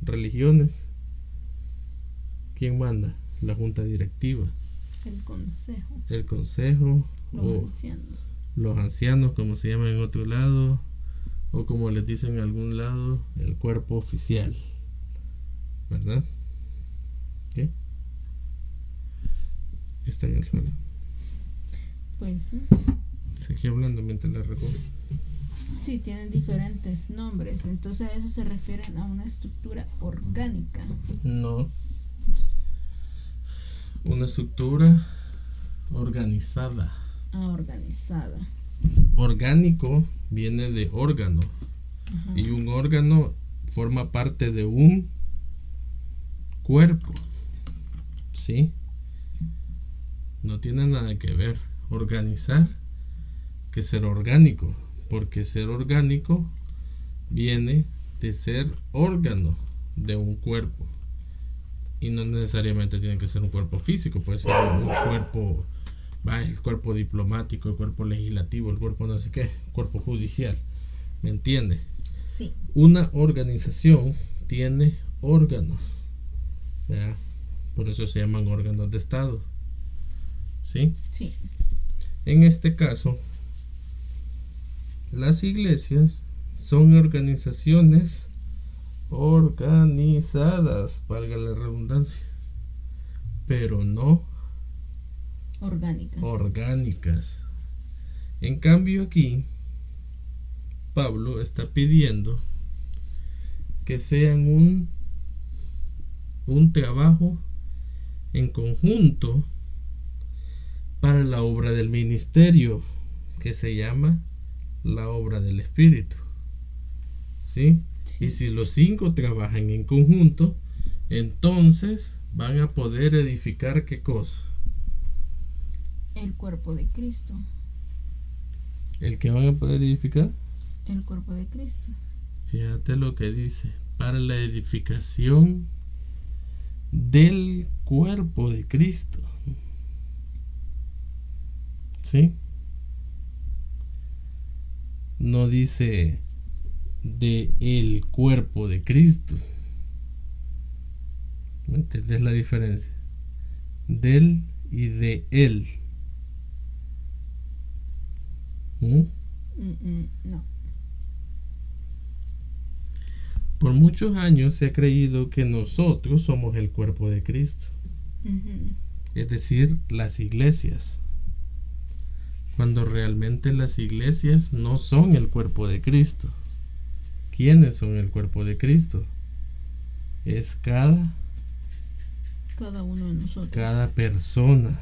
religiones, ¿quién manda? La junta directiva. El consejo. El consejo. Los ancianos. Los ancianos, como se llama en otro lado, o como les dicen en algún lado, el cuerpo oficial. ¿Verdad? ¿Qué? Está en el suelo. Pues sí. Seguí hablando mientras la recojo. Sí, tienen diferentes nombres. Entonces a eso se refieren a una estructura orgánica. No. Una estructura organizada. Ah, organizada. Orgánico viene de órgano. Y un órgano forma parte de un cuerpo. ¿Sí? No tiene nada que ver. Organizar que ser orgánico porque ser orgánico viene de ser órgano de un cuerpo y no necesariamente tiene que ser un cuerpo físico, puede ser un cuerpo, va, el cuerpo diplomático, el cuerpo legislativo, el cuerpo no sé qué, cuerpo judicial, ¿me entiende? Sí. Una organización tiene órganos, por eso se llaman órganos de Estado, ¿sí? Sí. En este caso, las iglesias son organizaciones organizadas, valga la redundancia, pero no orgánicas. orgánicas. En cambio aquí, Pablo está pidiendo que sean un, un trabajo en conjunto para la obra del ministerio que se llama la obra del Espíritu. ¿Sí? Y si los cinco trabajan en conjunto, entonces van a poder edificar qué cosa? El cuerpo de Cristo. ¿El que van a poder edificar? El cuerpo de Cristo. Fíjate lo que dice, para la edificación del cuerpo de Cristo. ¿Sí? No dice de el cuerpo de Cristo. ¿Me entiendes la diferencia? Del y de él. ¿Mm? no. Por muchos años se ha creído que nosotros somos el cuerpo de Cristo. Es decir, las iglesias cuando realmente las iglesias no son el cuerpo de Cristo. ¿Quiénes son el cuerpo de Cristo? Es cada cada uno de nosotros. Cada persona.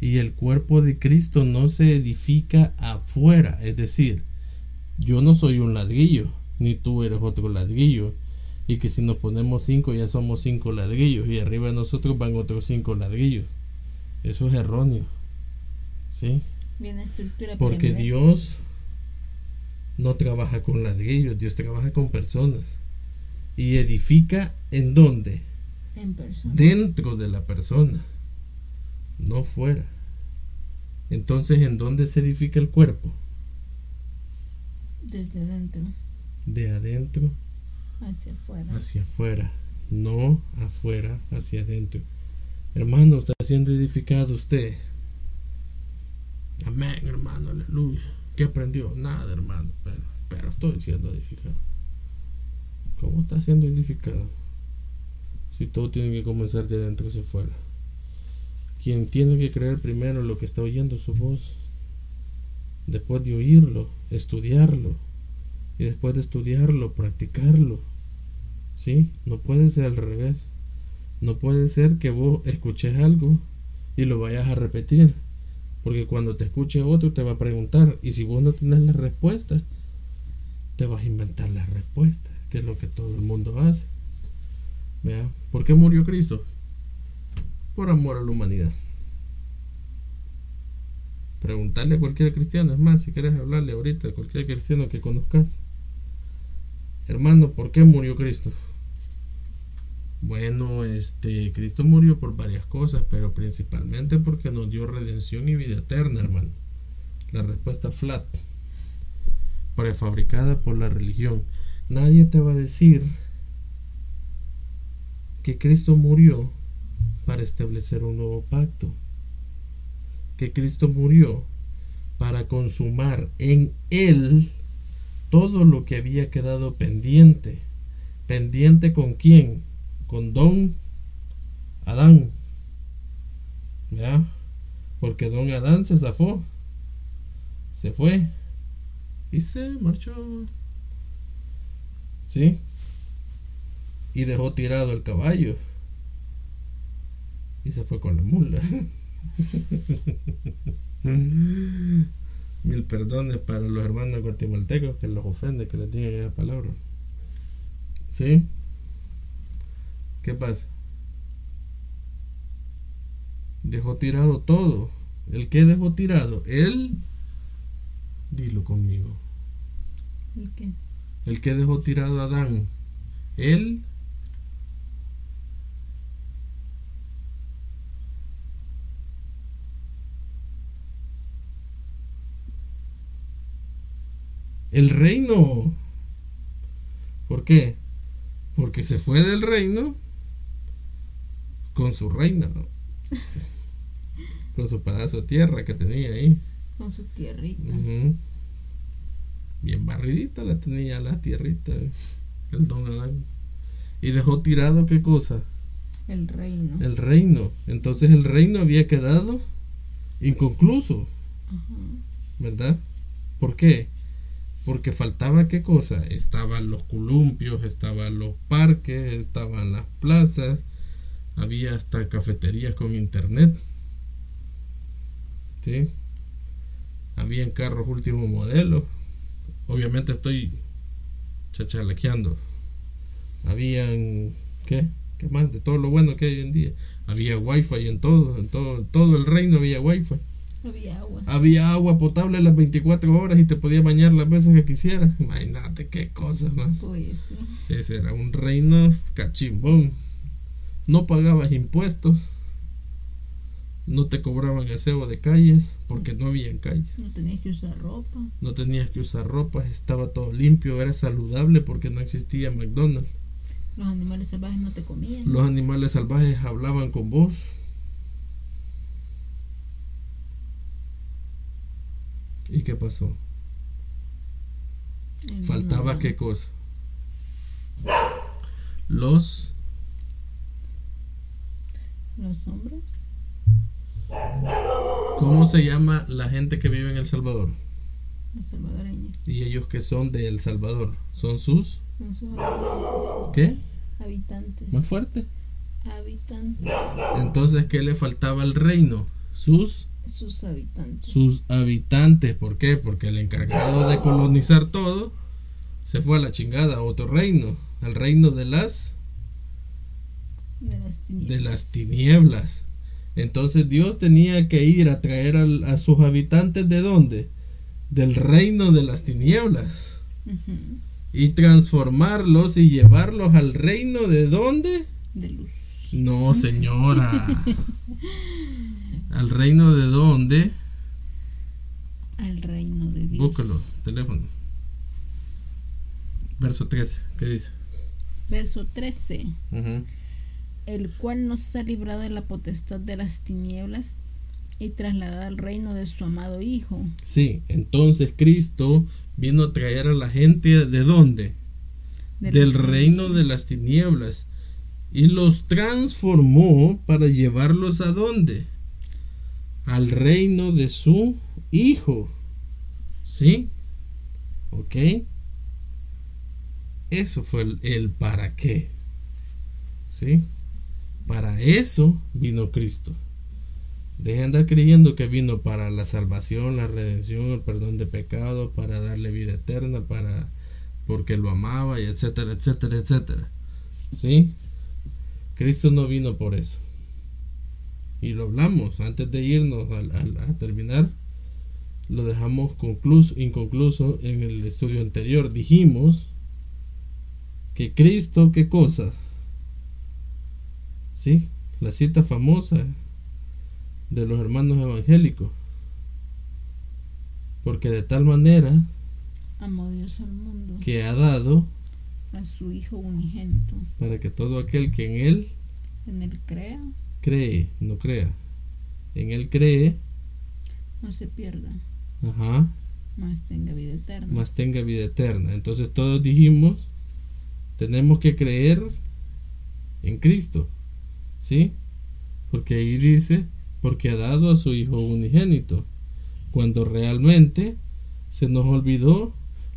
Y el cuerpo de Cristo no se edifica afuera, es decir, yo no soy un ladrillo, ni tú eres otro ladrillo, y que si nos ponemos cinco ya somos cinco ladrillos, y arriba de nosotros van otros cinco ladrillos. Eso es erróneo. ¿Sí? Porque Dios no trabaja con ladrillos, Dios trabaja con personas. Y edifica en dónde? En persona. Dentro de la persona, no fuera. Entonces, ¿en dónde se edifica el cuerpo? Desde adentro. De adentro. Hacia afuera. Hacia afuera. No afuera, hacia adentro. Hermano, está siendo edificado usted. Amén, hermano, aleluya. ¿Qué aprendió? Nada, hermano, pero, pero estoy siendo edificado. ¿Cómo está siendo edificado? Si todo tiene que comenzar de adentro hacia afuera. Quien tiene que creer primero lo que está oyendo su voz. Después de oírlo, estudiarlo. Y después de estudiarlo, practicarlo. ¿Sí? No puede ser al revés. No puede ser que vos escuches algo y lo vayas a repetir. Porque cuando te escuche otro te va a preguntar. Y si vos no tenés la respuesta, te vas a inventar la respuesta. Que es lo que todo el mundo hace. ¿Vea? ¿Por qué murió Cristo? Por amor a la humanidad. Preguntarle a cualquier cristiano, es más, si quieres hablarle ahorita a cualquier cristiano que conozcas. Hermano, ¿por qué murió Cristo? Bueno, este Cristo murió por varias cosas, pero principalmente porque nos dio redención y vida eterna, hermano. La respuesta flat, prefabricada por la religión. Nadie te va a decir que Cristo murió para establecer un nuevo pacto. Que Cristo murió para consumar en Él todo lo que había quedado pendiente. ¿Pendiente con quién? Con don Adán. ¿Ya? Porque don Adán se zafó. Se fue. Y se marchó. ¿Sí? y dejó tirado el caballo y se fue con la mula. [laughs] Mil perdones para los hermanos guatemaltecos que los ofende que les digan esa palabra. ¿Sí? ¿Qué pasa? Dejó tirado todo. ¿El qué dejó tirado? Él. Dilo conmigo. ¿El qué? El que dejó tirado a Adán. Él el reino. ¿Por qué? Porque se fue del reino con su reina, [laughs] con su pedazo de tierra que tenía ahí. Con su tierrita. Bien barridita la tenía la tierrita, el don Adán. Y dejó tirado qué cosa? El reino. El reino. Entonces el reino había quedado inconcluso. ¿Verdad? ¿Por qué? porque faltaba qué cosa estaban los columpios estaban los parques estaban las plazas había hasta cafeterías con internet sí habían carros último modelo obviamente estoy chachalaqueando habían qué qué más de todo lo bueno que hay hoy en día había wifi en todo en todo todo el reino había wifi había agua. Había agua potable las 24 horas y te podías bañar las veces que quisieras. Imagínate qué cosas más. Pues, Ese era un reino cachimbón. No pagabas impuestos. No te cobraban aseo de calles porque no había calles. No tenías que usar ropa. No tenías que usar ropa. Estaba todo limpio. Era saludable porque no existía McDonald's. Los animales salvajes no te comían. Los animales salvajes hablaban con vos ¿Y qué pasó? Faltaba qué cosa. Los los hombres. ¿Cómo se llama la gente que vive en El Salvador? Los salvadoreños. ¿Y ellos que son de El Salvador? ¿Son sus? Son sus habitantes. ¿Qué? Habitantes. ¿Más fuerte? Habitantes. Entonces, ¿qué le faltaba al reino? Sus sus habitantes. Sus habitantes, ¿por qué? Porque el encargado de colonizar todo se fue a la chingada a otro reino, al reino de las de las tinieblas. De las tinieblas. Entonces Dios tenía que ir a traer a, sus habitantes de dónde? Del reino de las tinieblas. Y transformarlos y llevarlos al reino de dónde? De luz. No, señora. [laughs] ¿Al reino de dónde? Al reino de Dios. Búscalo, teléfono. Verso 13, ¿qué dice? Verso 13. El cual nos ha librado de la potestad de las tinieblas y trasladado al reino de su amado Hijo. Sí, entonces Cristo vino a traer a la gente de dónde? Del reino de las tinieblas y los transformó para llevarlos a dónde? Al reino de su Hijo. ¿Sí? ¿Ok? Eso fue el, para qué. ¿Sí? Para eso vino Cristo. Dejen de andar creyendo que vino para la salvación, la redención, el perdón de pecado, para darle vida eterna, para porque lo amaba y etcétera, etcétera, etcétera. ¿Sí? Cristo no vino por eso. Y lo hablamos antes de irnos a, terminar. Lo dejamos concluso, inconcluso en el estudio anterior. Dijimos que Cristo, ¿qué cosa? ¿Sí? La cita famosa de los hermanos evangélicos. Porque de tal manera amó Dios al mundo. que ha dado a su Hijo unigénito. para que todo aquel que en él en él crea. cree no crea en él cree no se pierda. ajá más tenga vida eterna. más tenga vida eterna. Entonces todos dijimos tenemos que creer en Cristo sí porque ahí dice porque ha dado a su Hijo unigénito, cuando realmente se nos olvidó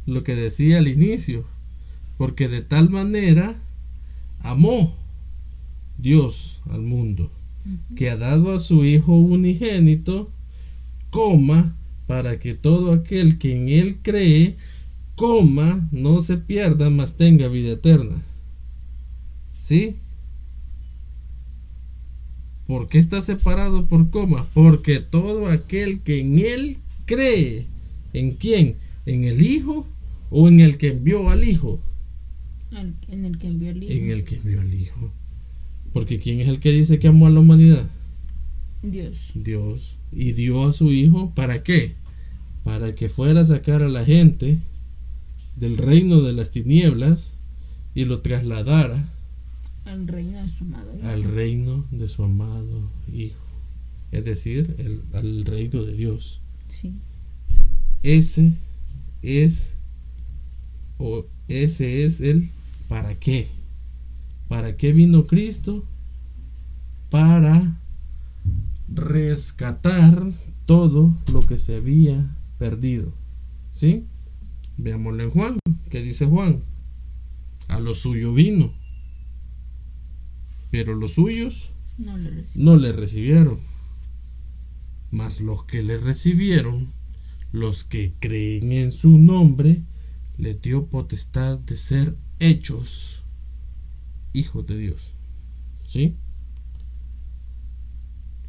lo que decía al inicio, porque de tal manera amó Dios al mundo, que ha dado a su Hijo unigénito, coma, para que todo aquel que en Él cree, coma, no se pierda, mas tenga vida eterna. ¿Sí? ¿Por qué está separado por coma? Porque todo aquel que en él cree, ¿en quién? ¿En el Hijo o en el que envió al Hijo? en el que envió al Hijo. En el que envió al Hijo. Porque ¿quién es el que dice que amó a la humanidad? Dios. Dios. Y dio a su Hijo, ¿para qué? Para que fuera a sacar a la gente del reino de las tinieblas y lo trasladara al reino de su amado Hijo. Al reino de su amado Hijo. Es decir, el, al reino de Dios. Sí. Ese es, o ese es el para qué. ¿Para qué vino Cristo? Para rescatar todo lo que se había perdido. ¿Sí? Veámoslo en Juan. ¿Qué dice Juan? A lo suyo vino pero los suyos no le recibieron. Mas los que le recibieron, los que creen en su nombre, le dio potestad de ser hechos hijos de Dios. ¿Sí?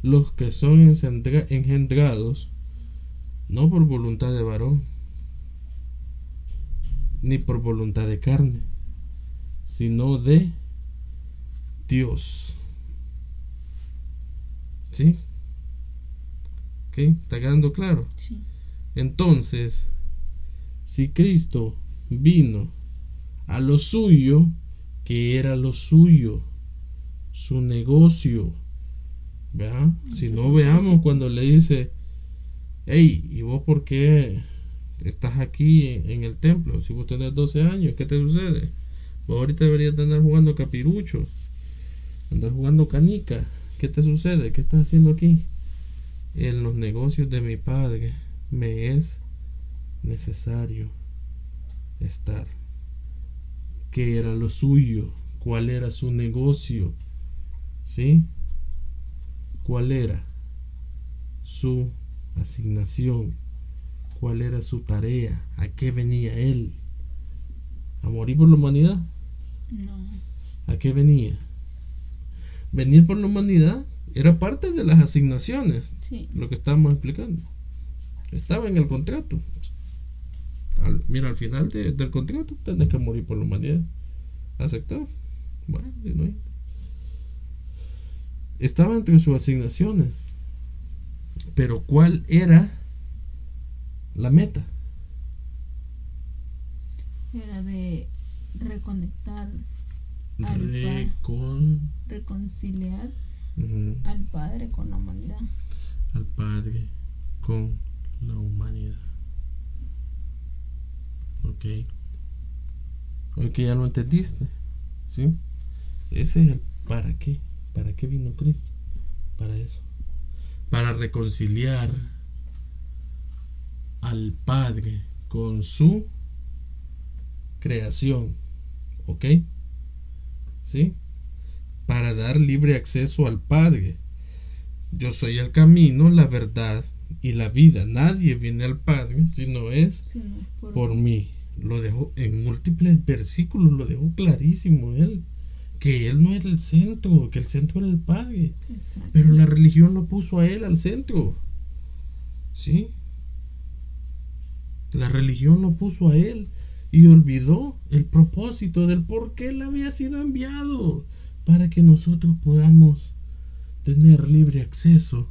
Los que son engendrados no por voluntad de varón, ni por voluntad de carne, sino de Dios. ¿Sí? ¿Ok? ¿Está quedando claro? Sí. Entonces, si Cristo vino a lo suyo, que era lo suyo, su negocio, ¿verdad? Si no veamos cuando le dice, hey, ¿y vos por qué estás aquí en el templo? Si vos tenés 12 años, ¿qué te sucede? Vos ahorita deberías tener jugando capirucho andar jugando canica. ¿Qué te sucede? ¿Qué estás haciendo aquí? En los negocios de mi padre me es necesario estar. ¿Qué era lo suyo? ¿Cuál era su negocio? ¿Sí? ¿Cuál era su asignación? ¿Cuál era su tarea? ¿A qué venía él? ¿A morir por la humanidad? No. ¿A qué venía? Venir por la humanidad era parte de las asignaciones. Lo que estábamos explicando. Estaba en el contrato. mira, al final del contrato tenés que morir por la humanidad. ¿Aceptás? Bueno, no Estaba entre sus asignaciones. Pero ¿cuál era la meta? Era de reconectar Recon... reconciliar al Padre con la humanidad. Al Padre con la humanidad. Ok. Que ya lo entendiste. ¿Sí? Ese es ¿Para qué? ¿Para qué vino Cristo? Para eso. Para reconciliar al Padre con su creación. ¿Ok? ¿Sí? Para dar libre acceso al Padre. Yo soy el camino, la verdad y la vida. Nadie viene al Padre si no es por, mí. Lo dejó en múltiples versículos, lo dejó clarísimo él. Que él no era el centro, que el centro era el Padre. Pero la religión lo puso a él al centro. ¿Sí? La religión lo puso a él y olvidó el propósito del por qué él había sido enviado para que nosotros podamos tener libre acceso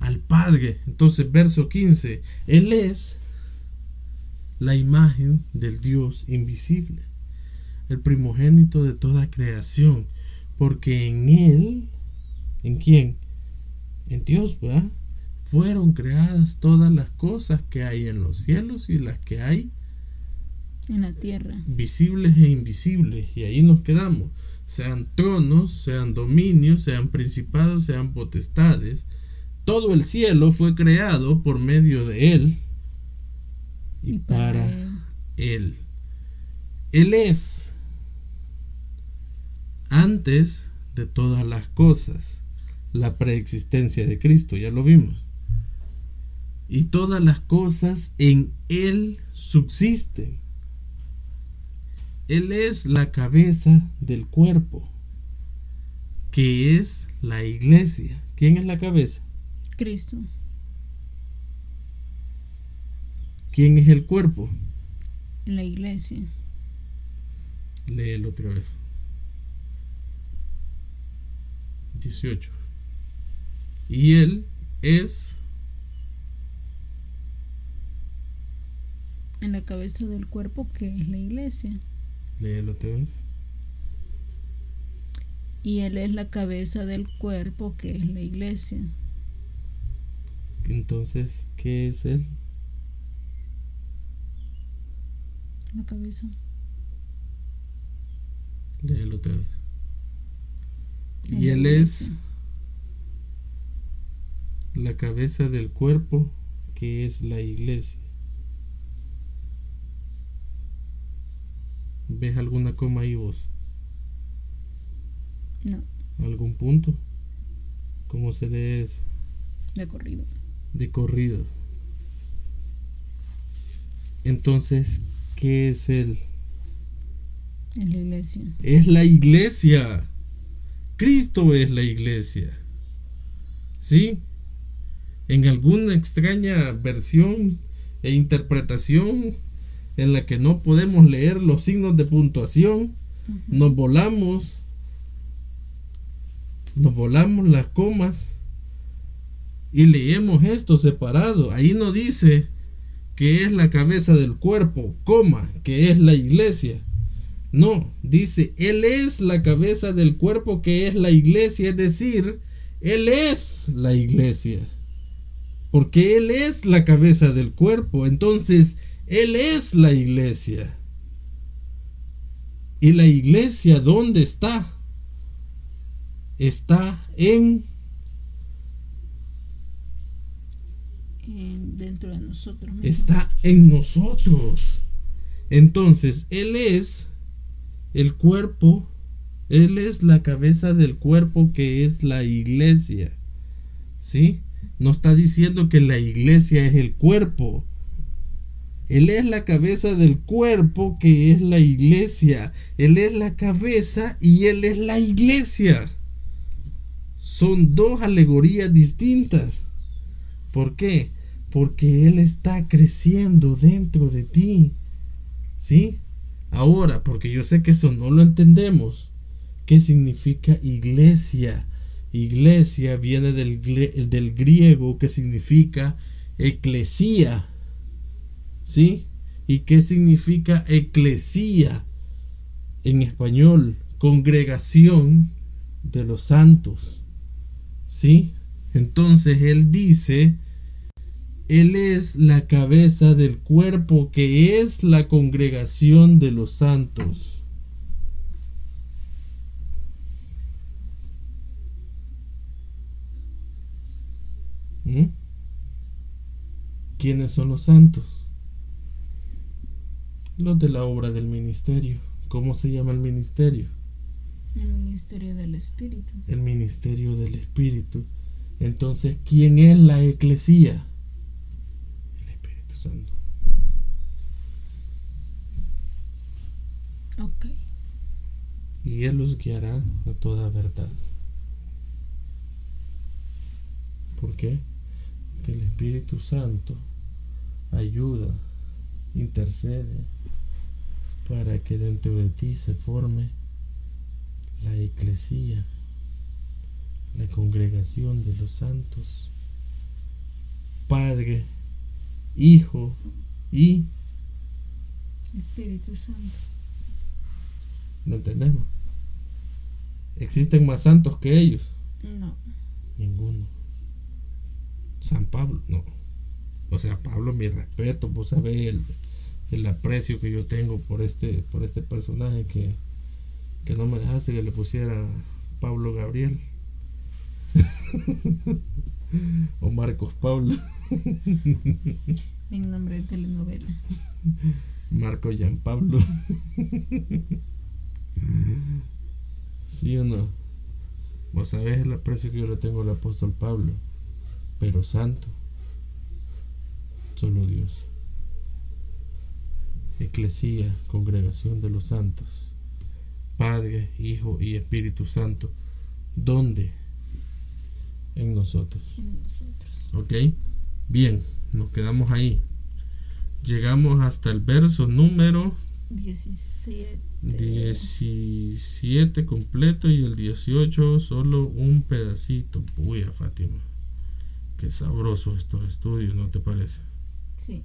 al Padre. Entonces, verso 15, Él es la imagen del Dios invisible, el primogénito de toda creación, porque en Él, ¿en quién? En Dios, ¿verdad? Fueron creadas todas las cosas que hay en los cielos y las que hay la tierra. Visibles e invisibles. Y ahí nos quedamos. Sean tronos, sean dominios, sean principados, sean potestades. Todo el cielo fue creado por medio de Él y, para, él. él. es antes de todas las cosas la preexistencia de Cristo, ya lo vimos. Y todas las cosas en Él subsisten él es la cabeza del cuerpo, que es la iglesia. ¿Quién es la cabeza? Cristo. ¿Quién es el cuerpo? La iglesia. Léelo otra vez. 18. Y él es en la cabeza del cuerpo que es la iglesia. Léelo te ves. Y Él es la cabeza del cuerpo que es la iglesia. Entonces, ¿qué es Él? La cabeza. Léelo otra vez. Y Él es la cabeza del cuerpo que es la iglesia. ¿Ves alguna coma ahí vos? No. ¿Algún punto? ¿Cómo se lee eso? De corrido. De corrido. Entonces, ¿qué es él? Es la iglesia. Es la iglesia. Cristo es la iglesia. ¿Sí? En alguna extraña versión e interpretación en la que no podemos leer los signos de puntuación, nos volamos, nos volamos las comas y leemos esto separado. Ahí no dice que es la cabeza del cuerpo, coma, que es la iglesia. No, dice, Él es la cabeza del cuerpo que es la iglesia, es decir, Él es la iglesia. Porque Él es la cabeza del cuerpo. Entonces, él es la iglesia. ¿Y la iglesia dónde está? Está en... dentro de nosotros. Está en nosotros. Entonces, Él es el cuerpo, Él es la cabeza del cuerpo que es la iglesia. ¿Sí? No está diciendo que la iglesia es el cuerpo él es la cabeza del cuerpo que es la iglesia. Él es la cabeza y Él es la iglesia. Son dos alegorías distintas. ¿Por qué? Porque Él está creciendo dentro de ti. ¿Sí? Ahora, porque yo sé que eso no lo entendemos. ¿Qué significa iglesia? Iglesia viene del, del griego que significa eclesía ¿Sí? ¿Y qué significa eclesía en español? Congregación de los santos. ¿Sí? Entonces él dice, él es la cabeza del cuerpo que es la congregación de los santos. ¿Mm? ¿Quiénes son los santos? Los de la obra del ministerio. ¿Cómo se llama el ministerio? El ministerio del Espíritu. El ministerio del Espíritu. Entonces, ¿quién es la eclesía? El Espíritu Santo. Ok. Y Él los guiará a toda verdad. ¿Por qué? Porque el Espíritu Santo ayuda, intercede para que dentro de ti se forme la eclesía, la congregación de los santos, Padre, Hijo y Espíritu Santo. ¿No entendemos? ¿Existen más santos que ellos? No. Ninguno. San Pablo, no. O sea, Pablo, mi respeto, vos sabés el, el aprecio que yo tengo por este, por este personaje que, que no me dejaste que le pusiera Pablo Gabriel. [laughs] o Marcos Pablo. en nombre de telenovela. Marco Jean Pablo. ¿Sí o no? Vos sabés el aprecio que yo le tengo al apóstol Pablo, pero santo, solo Dios. Eclesía, congregación de los santos, Padre, Hijo y Espíritu Santo, ¿dónde? En nosotros. En nosotros. ¿Ok? Bien, nos quedamos ahí. Llegamos hasta el verso número 17. 17 completo y el 18 solo un pedacito. Uy, Fátima. Qué sabroso estos estudios, ¿no te parece? Sí.